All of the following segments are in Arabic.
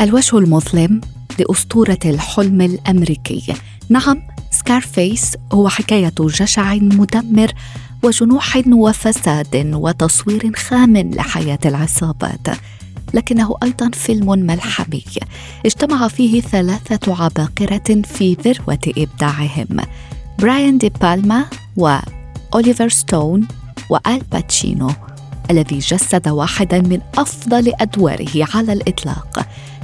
الوجه المظلم لأسطورة الحلم الأمريكي. نعم سكارفيس هو حكاية جشع مدمر وجنوح وفساد وتصوير خام لحياة العصابات. لكنه أيضا فيلم ملحمي. اجتمع فيه ثلاثة عباقرة في ذروة إبداعهم. براين دي بالما وأوليفر ستون وآل باتشينو الذي جسد واحدا من أفضل أدواره على الإطلاق.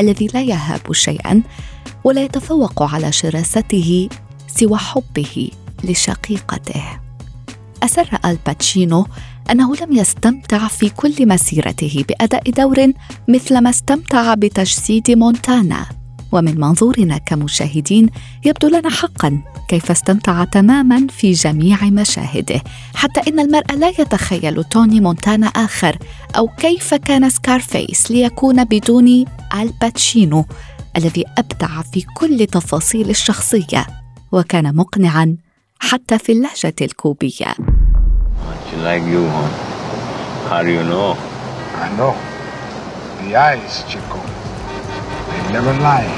الذي لا يهاب شيئا ولا يتفوق على شراسته سوى حبه لشقيقته. أسر الباتشينو أنه لم يستمتع في كل مسيرته بأداء دور مثلما استمتع بتجسيد مونتانا. ومن منظورنا كمشاهدين يبدو لنا حقا كيف استمتع تماما في جميع مشاهده حتى إن المرء لا يتخيل توني مونتانا آخر أو كيف كان سكارفيس ليكون بدون الباتشينو الذي أبدع في كل تفاصيل الشخصية وكان مقنعا حتى في انفعالاته.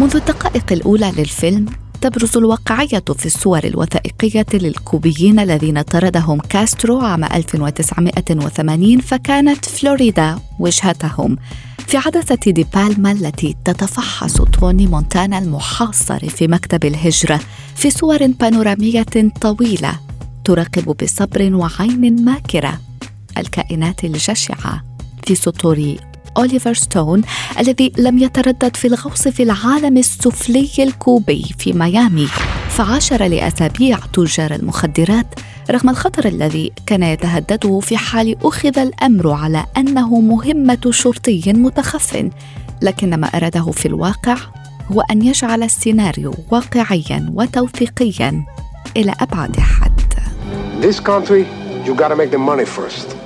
منذ الدقائق الأولى للفيلم تبرز الواقعية في الصور الوثائقية للكوبيين الذين طردهم كاسترو عام 1980 فكانت فلوريدا وجهتهم. في عدسة دي بالما التي تتفحص توني مونتانا المحاصر في مكتب الهجرة في صور بانورامية طويلة تراقب بصبر وعين ماكرة الكائنات الجشعة في سطور أوليفر ستون الذي لم يتردد في الغوص في العالم السفلي الكوبي في ميامي فعاشر لأسابيع تجار المخدرات رغم الخطر الذي كان يتهدده في حال أخذ الأمر على أنه مهمة شرطي متخف لكن ما أراده في الواقع هو أن يجعل السيناريو واقعيا وتوثيقيا إلى أبعد حد This country, you gotta make the money first.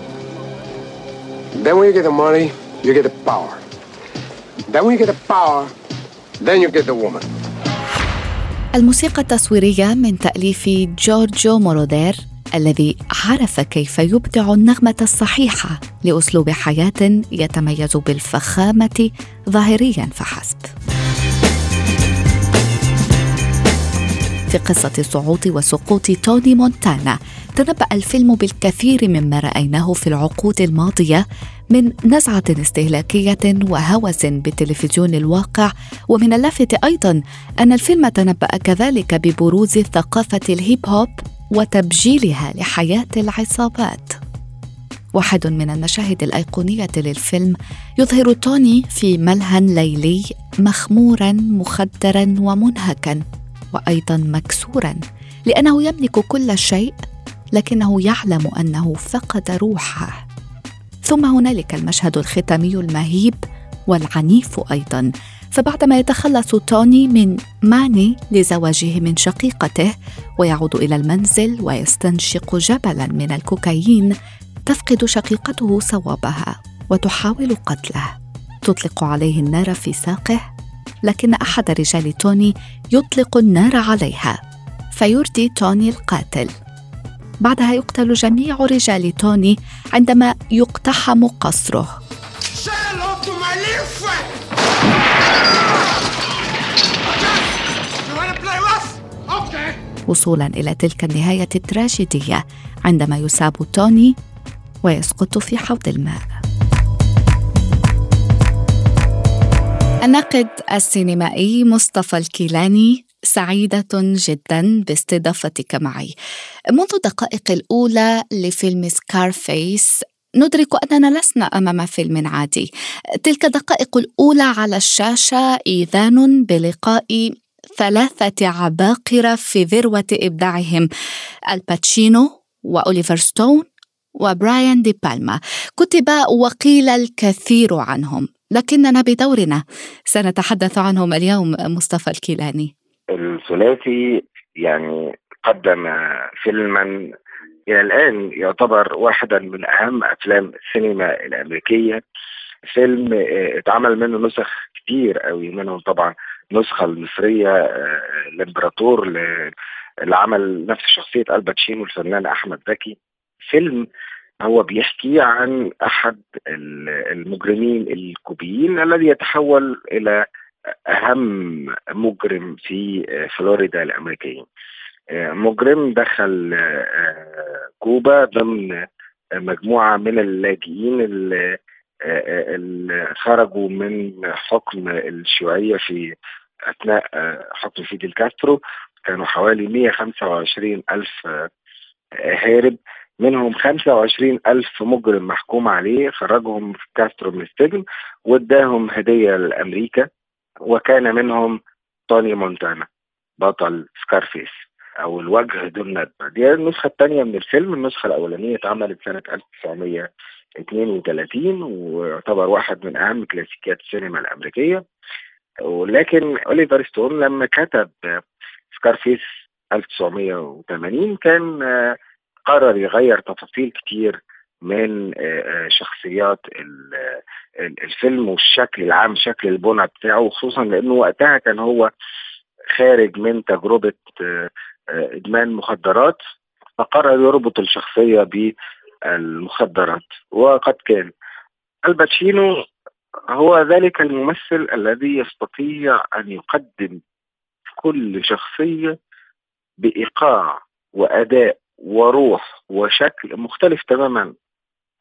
Then when you get the money, you get the power. Then when you get the power, then you get the woman. الموسيقى التصويرية من تأليف جورجو مورودير الذي عرف كيف يبدع النغمة الصحيحة لأسلوب حياة يتميز بالفخامة ظاهريا فحسب. في قصة صعود وسقوط توني مونتانا تنبأ الفيلم بالكثير مما رأيناه في العقود الماضية من نزعة استهلاكية وهوس بالتلفزيون الواقع ومن اللافت أيضا أن الفيلم تنبأ كذلك ببروز ثقافة الهيب هوب وتبجيلها لحياة العصابات. واحد من المشاهد الأيقونية للفيلم يظهر توني في ملهى ليلي مخمورا مخدرا ومنهكا وأيضا مكسورا لأنه يملك كل شيء لكنه يعلم أنه فقد روحه. ثم هنالك المشهد الختامي المهيب والعنيف أيضا. فبعدما يتخلص توني من ماني لزواجه من شقيقته ويعود إلى المنزل ويستنشق جبلا من الكوكايين تفقد شقيقته صوابها وتحاول قتله. تطلق عليه النار في ساقه لكن أحد رجال توني يطلق النار عليها فيردي توني القاتل. بعدها يقتل جميع رجال توني عندما يقتحم قصره. وصولا إلى تلك النهاية التراجيدية عندما يصاب توني ويسقط في حوض الماء الناقد السينمائي مصطفى الكيلاني سعيدة جدا باستضافتك معي. منذ الدقائق الأولى لفيلم سكارفيس ندرك أننا لسنا أمام فيلم عادي. تلك الدقائق الأولى على الشاشة إيذان بلقاء ثلاثة عباقرة في ذروة إبداعهم الباتشينو وأوليفر ستون وبراين دي بالما كتب وقيل الكثير عنهم لكننا بدورنا. سنتحدث عنهم اليوم مصطفى الكيلاني. الثلاثي يعني قدم فيلما إلى الآن يعتبر واحدا من أهم أفلام السينما الأمريكية. فيلم آه، اتعمل منه نسخ كتير قوي منهم طبعا النسخة المصرية آه، الامبراطور اللي عمل نفس شخصية الباتشينو الفنان أحمد زكي. فيلم هو بيحكي عن أحد المجرمين الكوبيين الذي يتحول إلى أهم مجرم في فلوريدا الامريكيه مجرم دخل كوبا ضمن مجموعة من اللاجئين اللي خرجوا من حكم الشيوعية في أثناء حكم فيديل كاسترو كانوا حوالي 125 ألف هارب. منهم 25 ألف مجرم محكوم عليه خرجهم كاسترو من السجن واداهم هدية لأمريكا وكان منهم توني مونتانا بطل سكارفيس أو الوجه ذو الندبة دي النسخة الثانية من الفيلم. النسخة الأولانية اتعملت سنة 1932 ويعتبر واحد من أهم كلاسيكيات السينما الأمريكية. ولكن أوليفر ستون لما كتب سكارفيس 1980 كان قرر يغير تفاصيل كتير من شخصيات الفيلم والشكل العام شكل البنى بتاعه خصوصا لأنه وقتها كان هو خارج من تجربة إدمان مخدرات فقرر يربط الشخصية بالمخدرات وقد كان. الباتشينو هو ذلك الممثل الذي يستطيع أن يقدم كل شخصية بإيقاع وأداء وروح وشكل مختلف تماما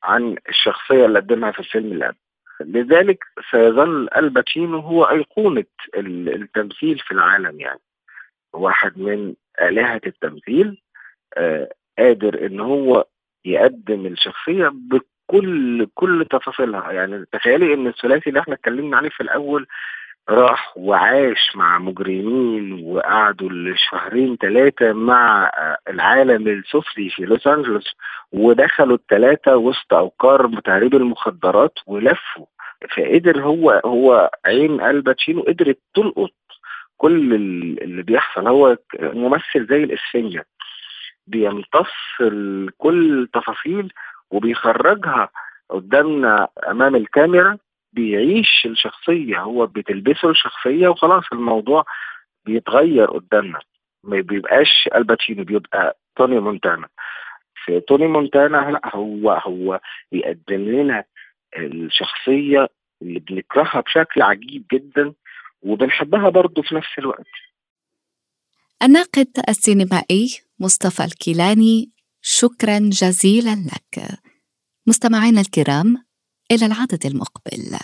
عن الشخصية اللي قدمها في الفيلم قبل لذلك سيظل الباتشينو هو أيقونة التمثيل في العالم يعني. واحد من آلهة التمثيل آه قادر إن هو يقدم الشخصية بكل كل تفاصيلها. يعني تخيلي إن الثلاثي اللي إحنا اتكلمنا عليه في الأول راح وعاش مع مجرمين وقعدوا لشهرين ثلاثة مع العالم السفلي في لوس أنجلوس ودخلوا الثلاثة وسط أوقار تهريب المخدرات ولفوا. فقدر هو هو عين الباتشينو قدرت تلقط كل اللي بيحصل. هو ممثل زي الإسفنجة. بيمتص كل التفاصيل وبيخرجها قدامنا أمام الكاميرا بيعيش الشخصية هو بتلبسه الشخصية وخلاص الموضوع بيتغير قدامنا. ما بيبقاش الباتشينو بيبقى توني مونتانا. في توني مونتانا لا هو هو بيقدم لنا الشخصية اللي بنكرهها بشكل عجيب جدا وبنحبها برضه في نفس الوقت. الناقد السينمائي مصطفى الكيلاني شكرا جزيلا لك. مستمعينا الكرام إلى العدد المقبل.